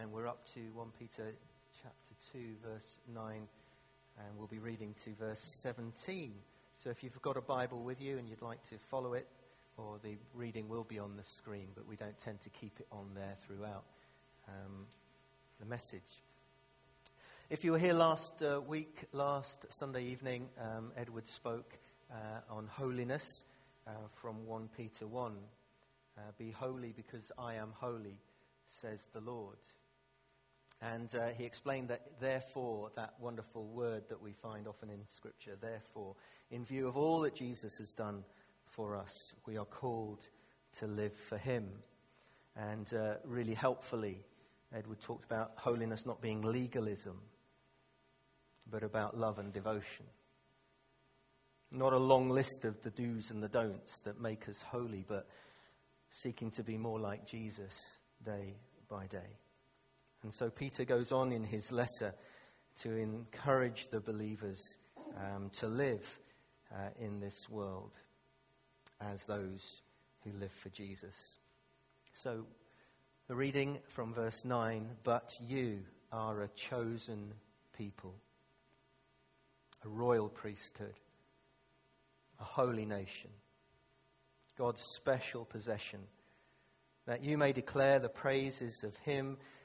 and we're up to 1 Peter chapter 2, verse 9, and we'll be reading to verse 17. So if you've got a Bible with you and you'd like to follow it, or the reading will be on the screen, but we don't tend to keep it on there throughout um, the message. If you were here last uh, week, last Sunday evening, um, Edward spoke uh, on holiness uh, from 1 Peter 1. Uh, Be holy because I am holy, says the Lord. And uh, he explained that, therefore, that wonderful word that we find often in Scripture, therefore, in view of all that Jesus has done for us, we are called to live for him. And uh, really helpfully, Edward talked about holiness not being legalism, but about love and devotion. Not a long list of the do's and the don'ts that make us holy, but seeking to be more like Jesus day by day. And so Peter goes on in his letter to encourage the believers um, to live uh, in this world as those who live for Jesus. So, the reading from verse 9 But you are a chosen people, a royal priesthood, a holy nation, God's special possession, that you may declare the praises of Him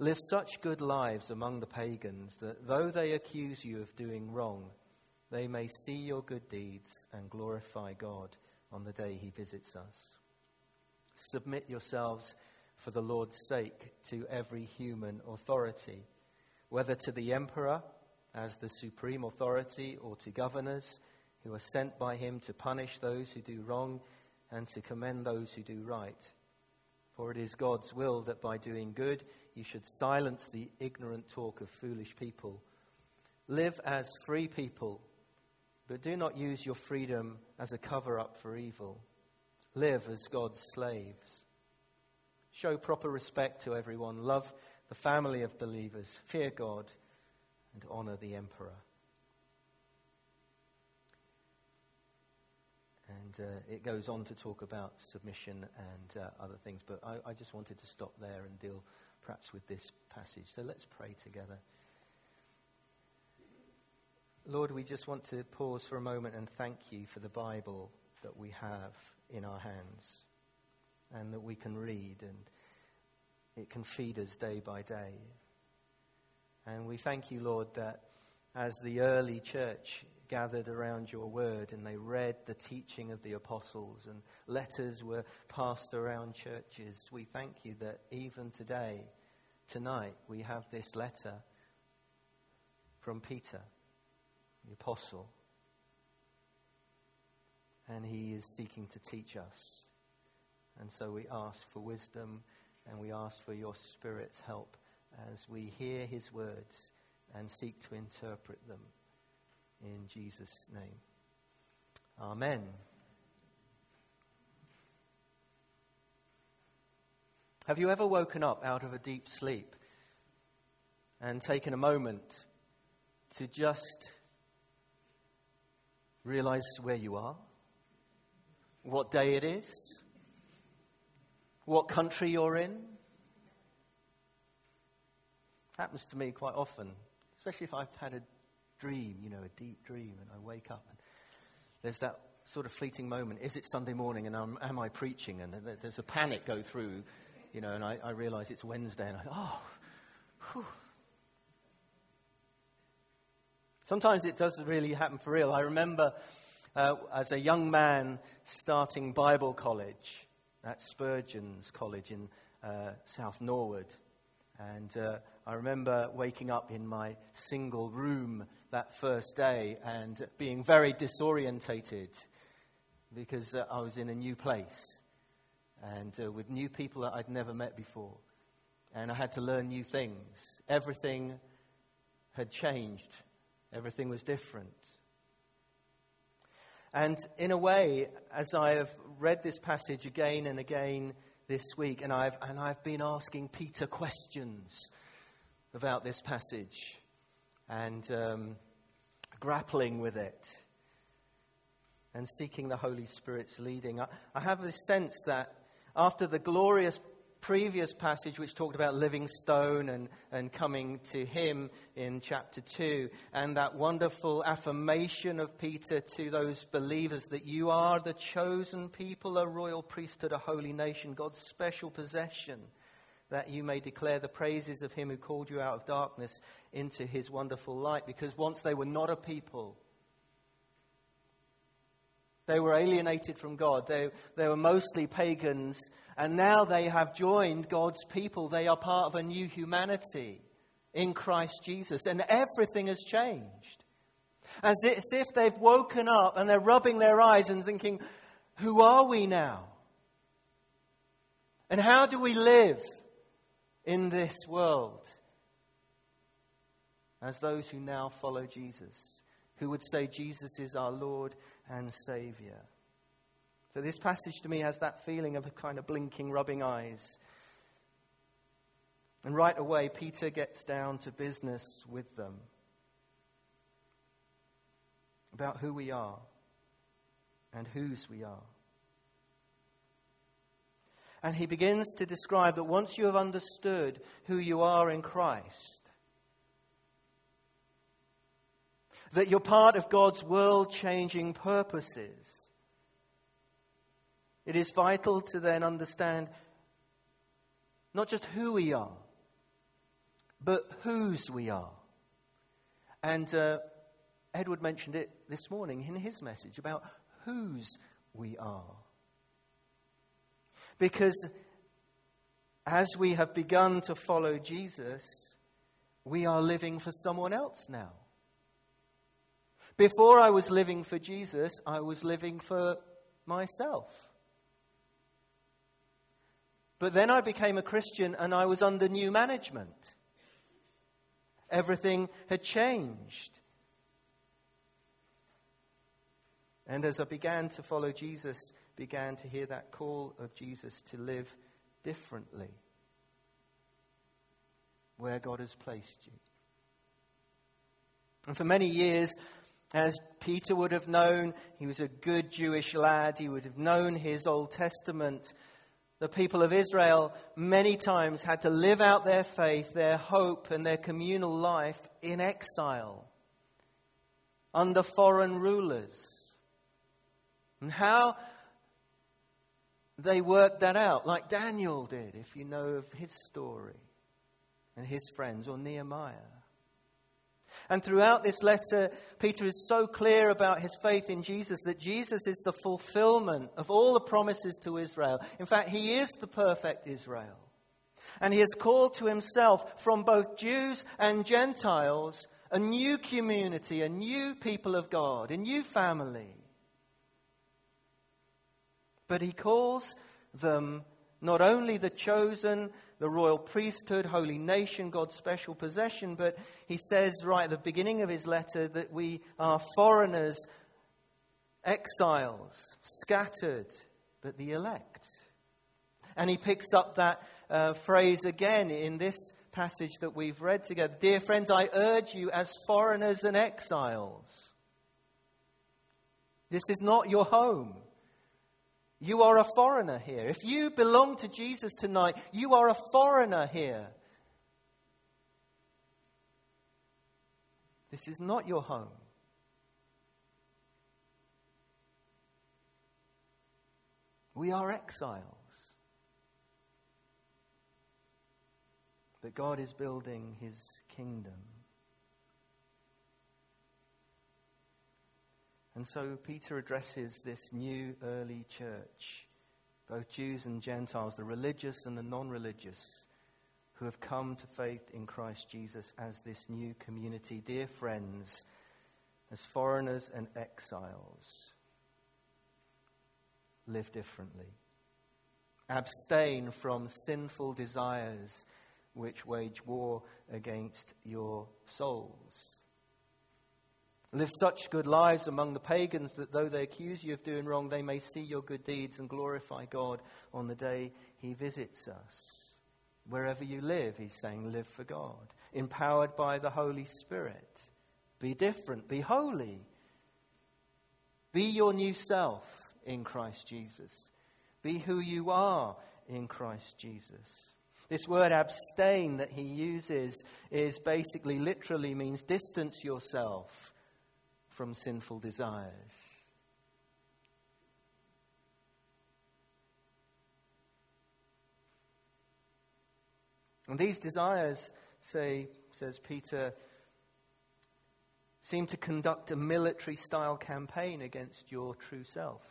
Live such good lives among the pagans that though they accuse you of doing wrong, they may see your good deeds and glorify God on the day he visits us. Submit yourselves for the Lord's sake to every human authority, whether to the emperor as the supreme authority or to governors who are sent by him to punish those who do wrong and to commend those who do right. For it is God's will that by doing good you should silence the ignorant talk of foolish people. Live as free people, but do not use your freedom as a cover up for evil. Live as God's slaves. Show proper respect to everyone. Love the family of believers. Fear God and honor the emperor. And uh, it goes on to talk about submission and uh, other things, but I, I just wanted to stop there and deal perhaps with this passage. So let's pray together. Lord, we just want to pause for a moment and thank you for the Bible that we have in our hands and that we can read and it can feed us day by day. And we thank you, Lord, that as the early church gathered around your word and they read the teaching of the apostles and letters were passed around churches, we thank you that even today, tonight, we have this letter from Peter, the apostle. And he is seeking to teach us. And so we ask for wisdom and we ask for your Spirit's help as we hear his words and seek to interpret them in Jesus' name. Amen. Have you ever woken up out of a deep sleep and taken a moment to just realize where you are, what day it is, what country you're in? Happens to me quite often, especially if I've had a dream, you know, a deep dream, and I wake up and there's that sort of fleeting moment. Is it Sunday morning and I'm, am I preaching? And there's a panic go through, you know, and I, I realize it's Wednesday and I, oh, whew. Sometimes it does really happen for real. I remember uh, as a young man starting Bible college at Spurgeon's College in uh, South Norwood. And uh, I remember waking up in my single room that first day and being very disorientated because uh, I was in a new place and uh, with new people that I'd never met before. And I had to learn new things. Everything had changed, everything was different. And in a way, as I have read this passage again and again this week, and I've, and I've been asking Peter questions about this passage and um, grappling with it and seeking the Holy Spirit's leading, I, I have this sense that after the glorious previous passage, which talked about living stone and, and coming to him in chapter 2, and that wonderful affirmation of Peter to those believers that you are the chosen people, a royal priesthood, a holy nation, God's special possession, that you may declare the praises of him who called you out of darkness into his wonderful light. Because once they were not a people, they were alienated from God. They, they were mostly pagans and now they have joined God's people. They are part of a new humanity in Christ Jesus. And everything has changed. As if they've woken up and they're rubbing their eyes and thinking, who are we now? And how do we live in this world? As those who now follow Jesus, who would say Jesus is our Lord and Savior. So this passage to me has that feeling of a kind of blinking, rubbing eyes. And right away, Peter gets down to business with them about who we are and whose we are. And he begins to describe that once you have understood who you are in Christ, that you're part of God's world changing purposes, it is vital to then understand not just who we are, but whose we are. And uh, Edward mentioned it this morning in his message about whose we are. Because as we have begun to follow Jesus, we are living for someone else now. Before I was living for Jesus, I was living for myself. But then I became a Christian and I was under new management. Everything had changed. And as I began to follow Jesus, began to hear that call of Jesus to live differently where God has placed you. And for many years, as Peter would have known, he was a good Jewish lad. He would have known his Old Testament the people of Israel many times had to live out their faith, their hope, and their communal life in exile under foreign rulers. And how they worked that out, like Daniel did, if you know of his story, and his friends, or Nehemiah. And throughout this letter, Peter is so clear about his faith in Jesus that Jesus is the fulfillment of all the promises to Israel. In fact, he is the perfect Israel. And he has called to himself from both Jews and Gentiles a new community, a new people of God, a new family. But he calls them not only the chosen, the royal priesthood, holy nation, God's special possession, but he says right at the beginning of his letter that we are foreigners, exiles, scattered, but the elect. And he picks up that uh, phrase again in this passage that we've read together. Dear friends, I urge you as foreigners and exiles. This is not your home. You are a foreigner here. If you belong to Jesus tonight, you are a foreigner here. This is not your home. We are exiles. But God is building his kingdom. And so Peter addresses this new early church, both Jews and Gentiles, the religious and the non religious, who have come to faith in Christ Jesus as this new community. Dear friends, as foreigners and exiles, live differently. Abstain from sinful desires which wage war against your souls. Live such good lives among the pagans that though they accuse you of doing wrong, they may see your good deeds and glorify God on the day he visits us. Wherever you live, he's saying, live for God, empowered by the Holy Spirit. Be different, be holy. Be your new self in Christ Jesus. Be who you are in Christ Jesus. This word abstain that he uses is basically literally means distance yourself from sinful desires. And these desires, say, says Peter, seem to conduct a military style campaign against your true self.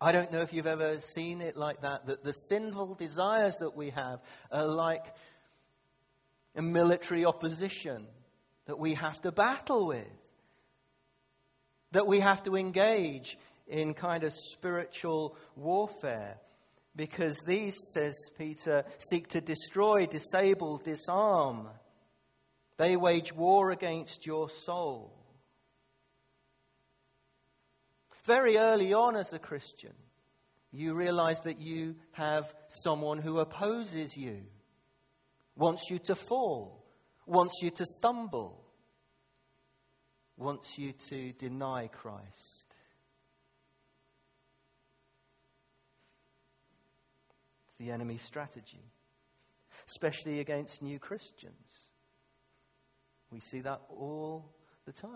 I don't know if you've ever seen it like that, that the sinful desires that we have are like a military opposition that we have to battle with, that we have to engage in kind of spiritual warfare. Because these, says Peter, seek to destroy, disable, disarm. They wage war against your soul. Very early on as a Christian, you realize that you have someone who opposes you, wants you to fall, wants you to stumble, wants you to deny Christ. It's the enemy's strategy, especially against new Christians. We see that all the time.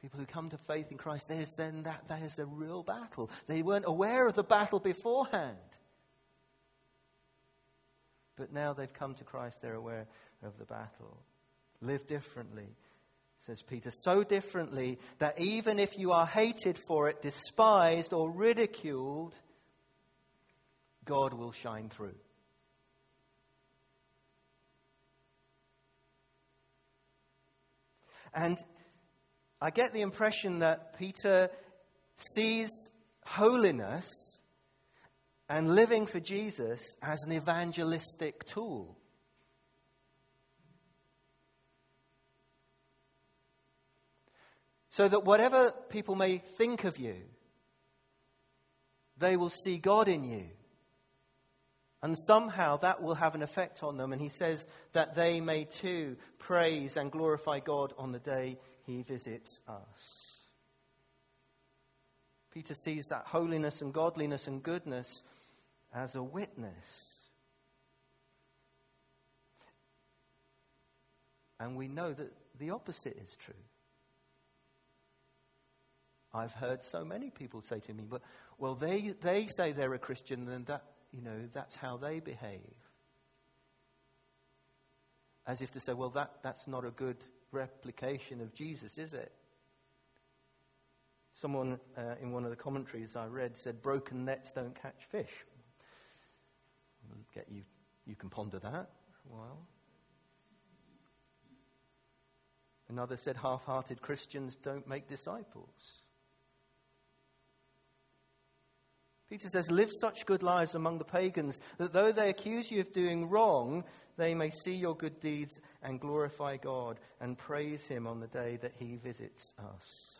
People who come to faith in Christ, there's then that there's a real battle. They weren't aware of the battle beforehand. But now they've come to Christ, they're aware of the battle. Live differently, says Peter, so differently that even if you are hated for it, despised, or ridiculed, God will shine through. And I get the impression that Peter sees holiness and living for Jesus as an evangelistic tool. So that whatever people may think of you, they will see God in you. And somehow that will have an effect on them. And he says that they may too praise and glorify God on the day he visits us. Peter sees that holiness and godliness and goodness as a witness. And we know that the opposite is true. I've heard so many people say to me, but well, they, they say they're a Christian, and that you know, that's how they behave. As if to say, well, that, that's not a good replication of Jesus, is it? Someone uh, in one of the commentaries I read said, broken nets don't catch fish. get you, you can ponder that. Well, another said, half hearted Christians don't make disciples. Peter says, Live such good lives among the pagans that though they accuse you of doing wrong, they may see your good deeds and glorify God and praise Him on the day that He visits us.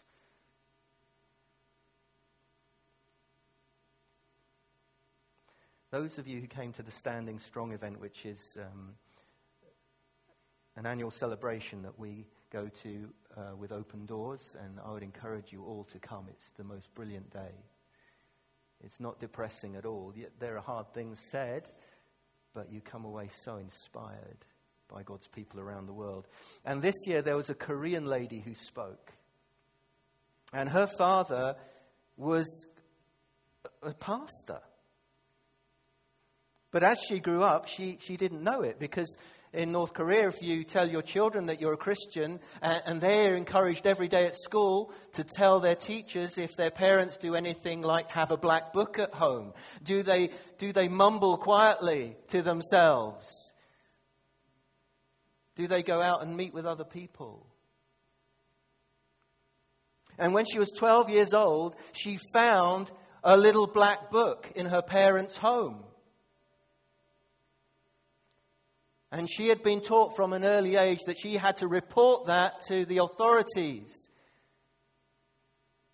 Those of you who came to the Standing Strong event, which is um, an annual celebration that we go to uh, with open doors, and I would encourage you all to come. It's the most brilliant day. It's not depressing at all. Yet There are hard things said, but you come away so inspired by God's people around the world. And this year there was a Korean lady who spoke. And her father was a pastor. But as she grew up, she, she didn't know it because in North Korea, if you tell your children that you're a Christian, and, and, they're encouraged every day at school to tell their teachers if their parents do anything like have a black book at home, do they, do they mumble quietly to themselves? Do they go out and meet with other people? And when she was 12 years old, she found a little black book in her parents' home. And she had been taught from an early age that she had to report that to the authorities.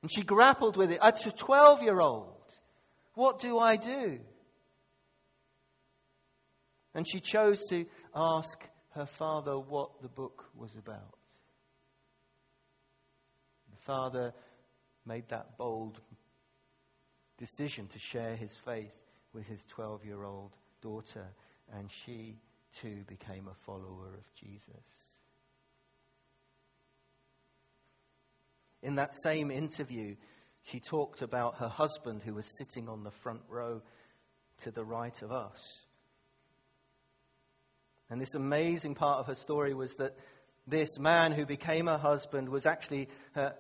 And she grappled with it. As a 12 year old, what do I do? And she chose to ask her father what the book was about. The father made that bold decision to share his faith with his 12 year old daughter, and she too became a follower of Jesus. In that same interview, she talked about her husband who was sitting on the front row to the right of us. And this amazing part of her story was that this man who became her husband was actually uh,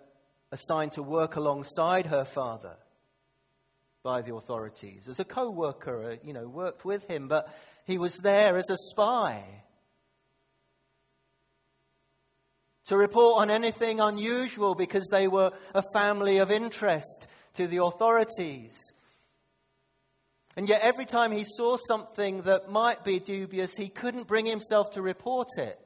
assigned to work alongside her father by the authorities as a co-worker, uh, you know, worked with him, but he was there as a spy to report on anything unusual because they were a family of interest to the authorities. And yet, every time he saw something that might be dubious, he couldn't bring himself to report it.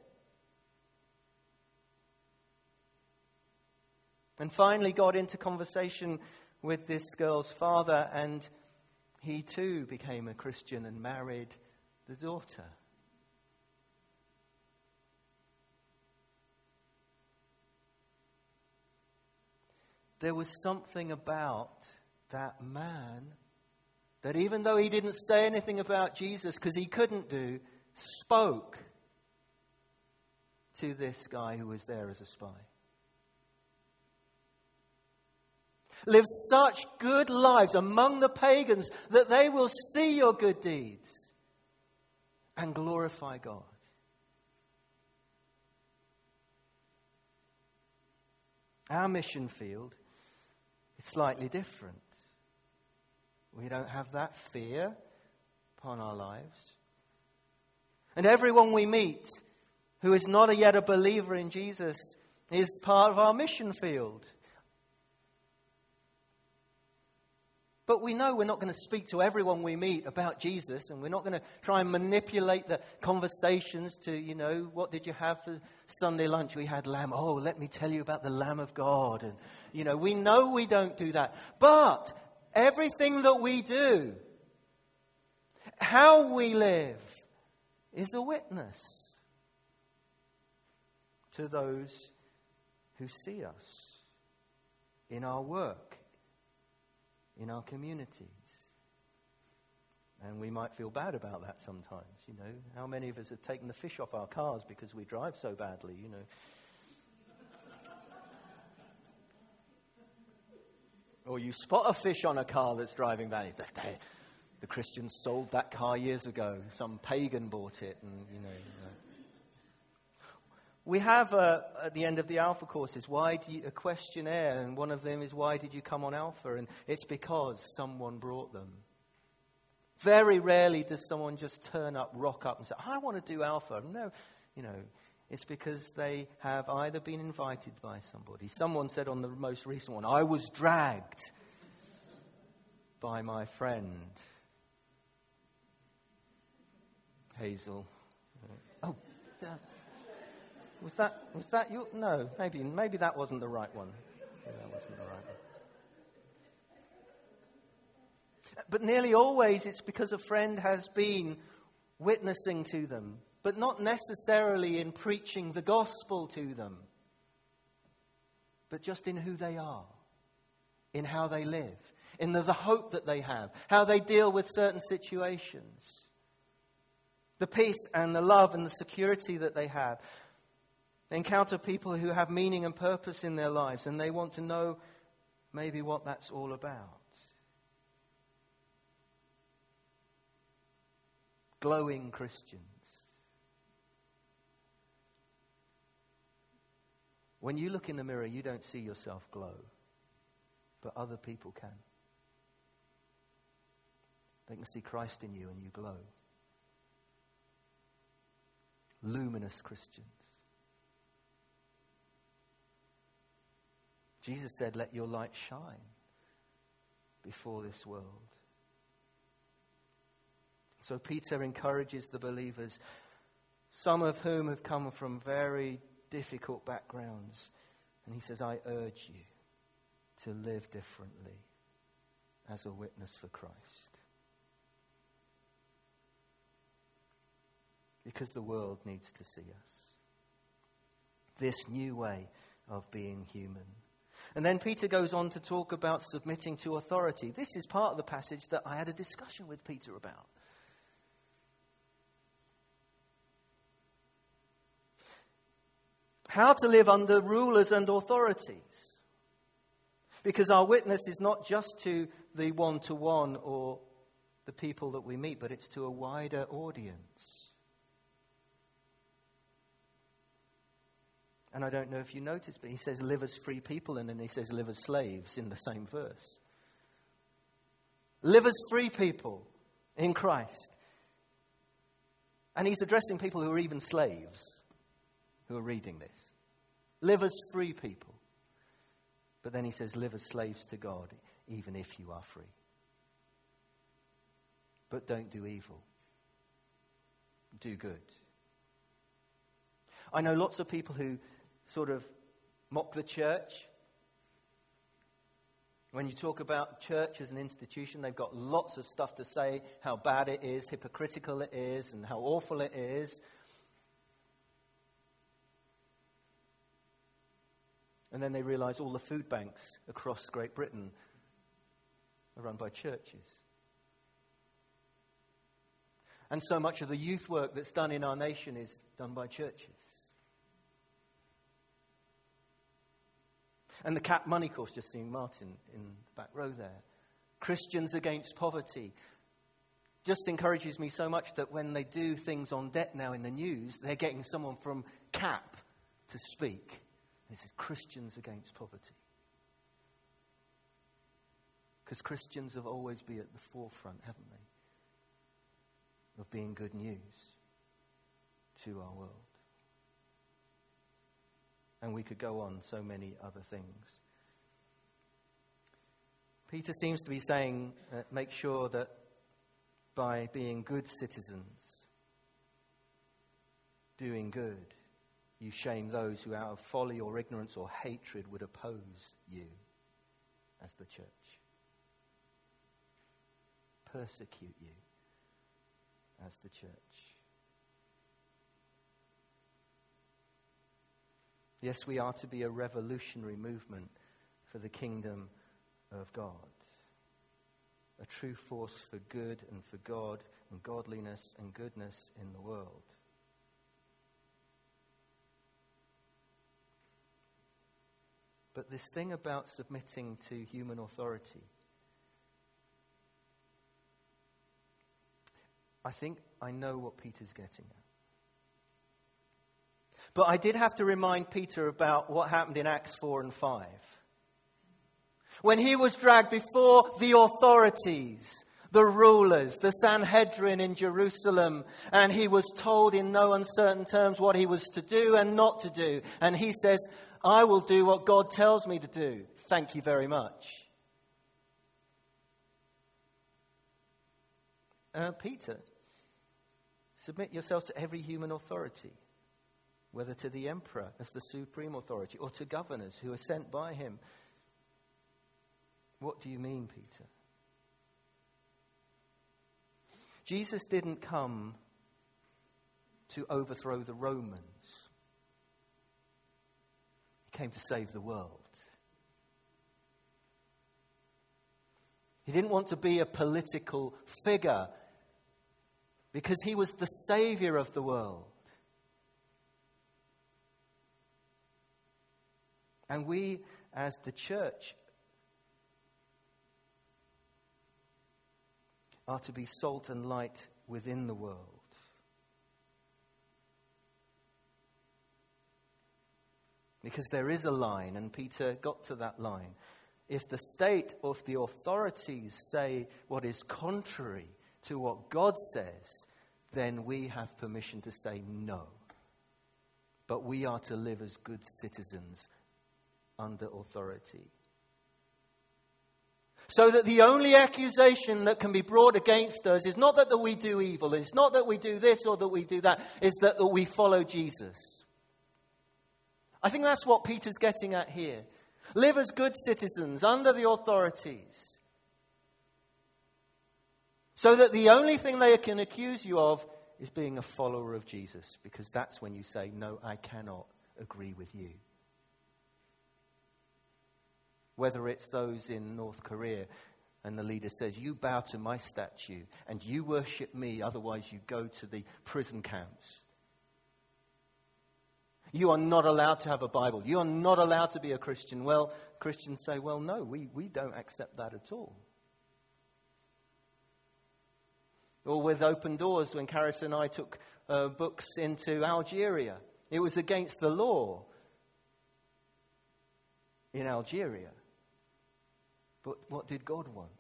And finally, got into conversation with this girl's father, and he too became a Christian and married the daughter. There was something about that man that, even though he didn't say anything about Jesus because he couldn't do, spoke to this guy who was there as a spy. Live such good lives among the pagans that they will see your good deeds and glorify God. Our mission field is slightly different. We don't have that fear upon our lives. And everyone we meet who is not yet a believer in Jesus is part of our mission field. But we know we're not going to speak to everyone we meet about Jesus, and we're not going to try and manipulate the conversations to, you know, what did you have for Sunday lunch? We had lamb. Oh, let me tell you about the Lamb of God. And, you know, we know we don't do that. But everything that we do, how we live, is a witness to those who see us in our work in our communities. And we might feel bad about that sometimes, you know. How many of us have taken the fish off our cars because we drive so badly, you know? or you spot a fish on a car that's driving badly. The Christians sold that car years ago. Some pagan bought it, and, you know. You know we have uh, at the end of the Alpha courses why you, a questionnaire, and one of them is why did you come on Alpha? And it's because someone brought them. Very rarely does someone just turn up, rock up, and say, "I want to do Alpha." No, you know, it's because they have either been invited by somebody. Someone said on the most recent one, "I was dragged by my friend Hazel." Oh. Was that, was that you? No, maybe, maybe that wasn't the right one. Maybe that wasn't the right one. But nearly always it's because a friend has been witnessing to them, but not necessarily in preaching the gospel to them, but just in who they are, in how they live, in the, the hope that they have, how they deal with certain situations, the peace and the love and the security that they have. They encounter people who have meaning and purpose in their lives, and they want to know maybe what that's all about. Glowing Christians. When you look in the mirror, you don't see yourself glow, but other people can. They can see Christ in you and you glow. Luminous Christians. Jesus said, Let your light shine before this world. So Peter encourages the believers some of whom have come from very difficult backgrounds. And he says, I urge you to live differently as a witness for Christ. Because the world needs to see us. This new way of being human. And then Peter goes on to talk about submitting to authority. This is part of the passage that I had a discussion with Peter about. How to live under rulers and authorities. Because our witness is not just to the one to one or the people that we meet, but it's to a wider audience. And I don't know if you noticed, but he says live as free people, and then he says live as slaves in the same verse. Live as free people in Christ. And he's addressing people who are even slaves who are reading this. Live as free people. But then he says, live as slaves to God, even if you are free. But don't do evil, do good. I know lots of people who sort of mock the church. When you talk about church as an institution, they've got lots of stuff to say how bad it is, hypocritical it is, and how awful it is. And then they realize all the food banks across Great Britain are run by churches. And so much of the youth work that's done in our nation is done by churches. And the CAP money course, just seeing Martin in the back row there. Christians Against Poverty just encourages me so much that when they do things on debt now in the news, they're getting someone from CAP to speak. And it says Christians Against Poverty. Because Christians have always been at the forefront, haven't they? Of being good news to our world. And we could go on so many other things. Peter seems to be saying, uh, make sure that by being good citizens, doing good, you shame those who out of folly or ignorance or hatred would oppose you as the church. Persecute you as the church. Yes, we are to be a revolutionary movement for the kingdom of God. A true force for good and for God and godliness and goodness in the world. But this thing about submitting to human authority, I think I know what Peter's getting at. But I did have to remind Peter about what happened in Acts 4 and 5. When he was dragged before the authorities, the rulers, the Sanhedrin in Jerusalem, and he was told in no uncertain terms what he was to do and not to do. And he says, I will do what God tells me to do. Thank you very much. Uh, Peter, submit yourselves to every human authority whether to the emperor as the supreme authority or to governors who are sent by him. What do you mean, Peter? Jesus didn't come to overthrow the Romans, he came to save the world. He didn't want to be a political figure because he was the savior of the world. And we, as the church, are to be salt and light within the world. Because there is a line, and Peter got to that line. If the state or if the authorities say what is contrary to what God says, then we have permission to say no. But we are to live as good citizens under authority. So that the only accusation that can be brought against us is not that, that we do evil, it's not that we do this or that we do that, it's that, that we follow Jesus. I think that's what Peter's getting at here. Live as good citizens under the authorities. So that the only thing they can accuse you of is being a follower of Jesus, because that's when you say, No, I cannot agree with you. Whether it's those in North Korea and the leader says, You bow to my statue and you worship me, otherwise, you go to the prison camps. You are not allowed to have a Bible. You are not allowed to be a Christian. Well, Christians say, well, no, we, we don't accept that at all. Or with Open Doors, when Karis and I took uh, books into Algeria, it was against the law in Algeria. But what did God want?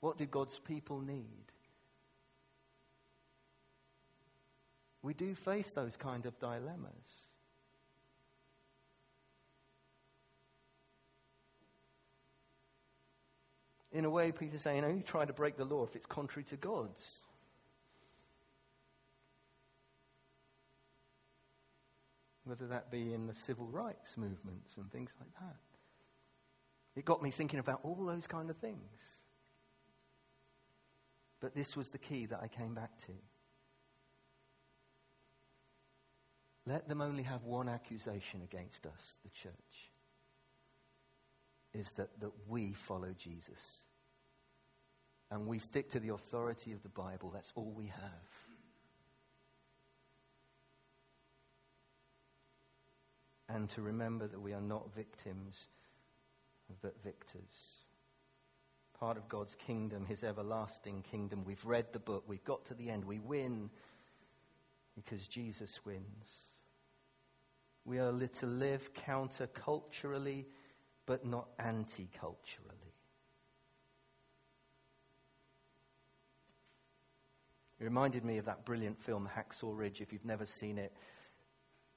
What did God's people need? We do face those kind of dilemmas. In a way, Peter's saying, only try to break the law if it's contrary to God's. Whether that be in the civil rights movements and things like that. It got me thinking about all those kind of things. But this was the key that I came back to. Let them only have one accusation against us, the church, is that, that we follow Jesus and we stick to the authority of the Bible, that's all we have. And to remember that we are not victims, but victors. Part of God's kingdom, his everlasting kingdom. We've read the book, we've got to the end, we win because Jesus wins. We are to live counterculturally, but not anti culturally. It reminded me of that brilliant film, Hacksaw Ridge. If you've never seen it,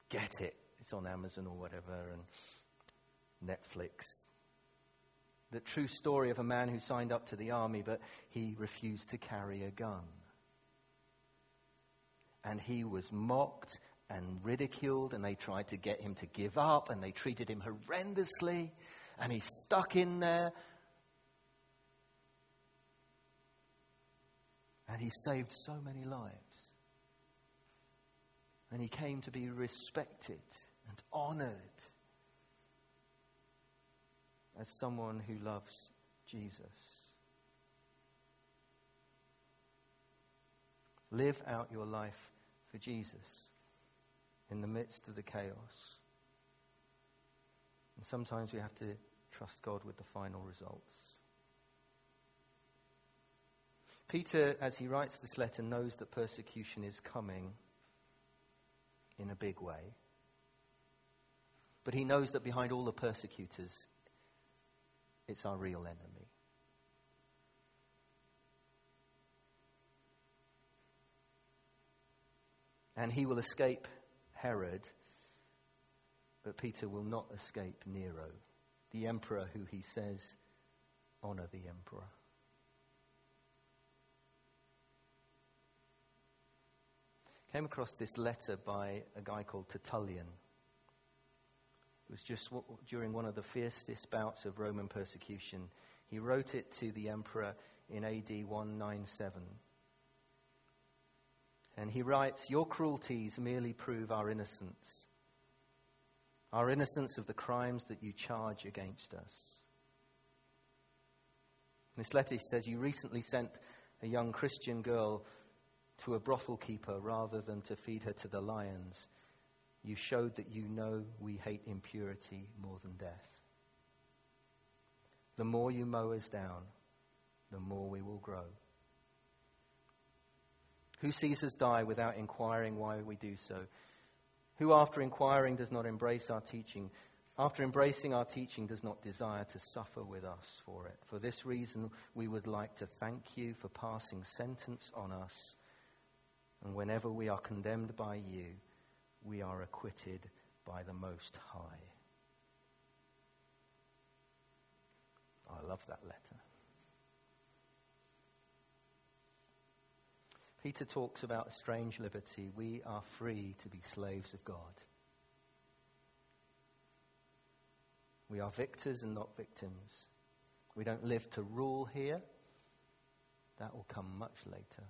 get it. It's on Amazon or whatever, and Netflix. The true story of a man who signed up to the army, but he refused to carry a gun. And he was mocked and ridiculed, and they tried to get him to give up, and they treated him horrendously, and he's stuck in there And he saved so many lives. And he came to be respected and honored as someone who loves Jesus. Live out your life for Jesus in the midst of the chaos. And sometimes we have to trust God with the final results. Peter, as he writes this letter, knows that persecution is coming in a big way. But he knows that behind all the persecutors, it's our real enemy. And he will escape Herod, but Peter will not escape Nero, the emperor who he says, honor the emperor. came across this letter by a guy called Tertullian. It was just during one of the fiercest bouts of Roman persecution. He wrote it to the emperor in AD 197. And he writes, Your cruelties merely prove our innocence, our innocence of the crimes that you charge against us. This letter, says, You recently sent a young Christian girl to a brothel keeper rather than to feed her to the lions, you showed that you know we hate impurity more than death. The more you mow us down, the more we will grow. Who sees us die without inquiring why we do so? Who, after inquiring, does not embrace our teaching? After embracing our teaching, does not desire to suffer with us for it. For this reason, we would like to thank you for passing sentence on us and whenever we are condemned by you, we are acquitted by the Most High. I love that letter. Peter talks about a strange liberty. We are free to be slaves of God. We are victors and not victims. We don't live to rule here. That will come much later.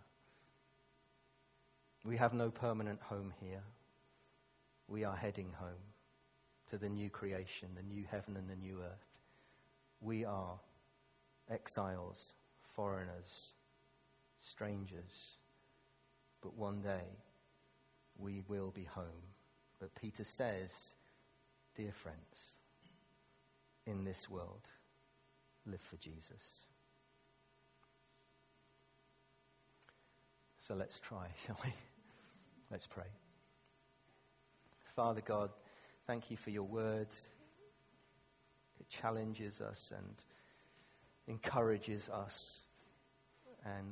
We have no permanent home here. We are heading home to the new creation, the new heaven and the new earth. We are exiles, foreigners, strangers. But one day we will be home. But Peter says, Dear friends, in this world, live for Jesus. So let's try, shall we? Let's pray. Father God, thank you for your words. It challenges us and encourages us and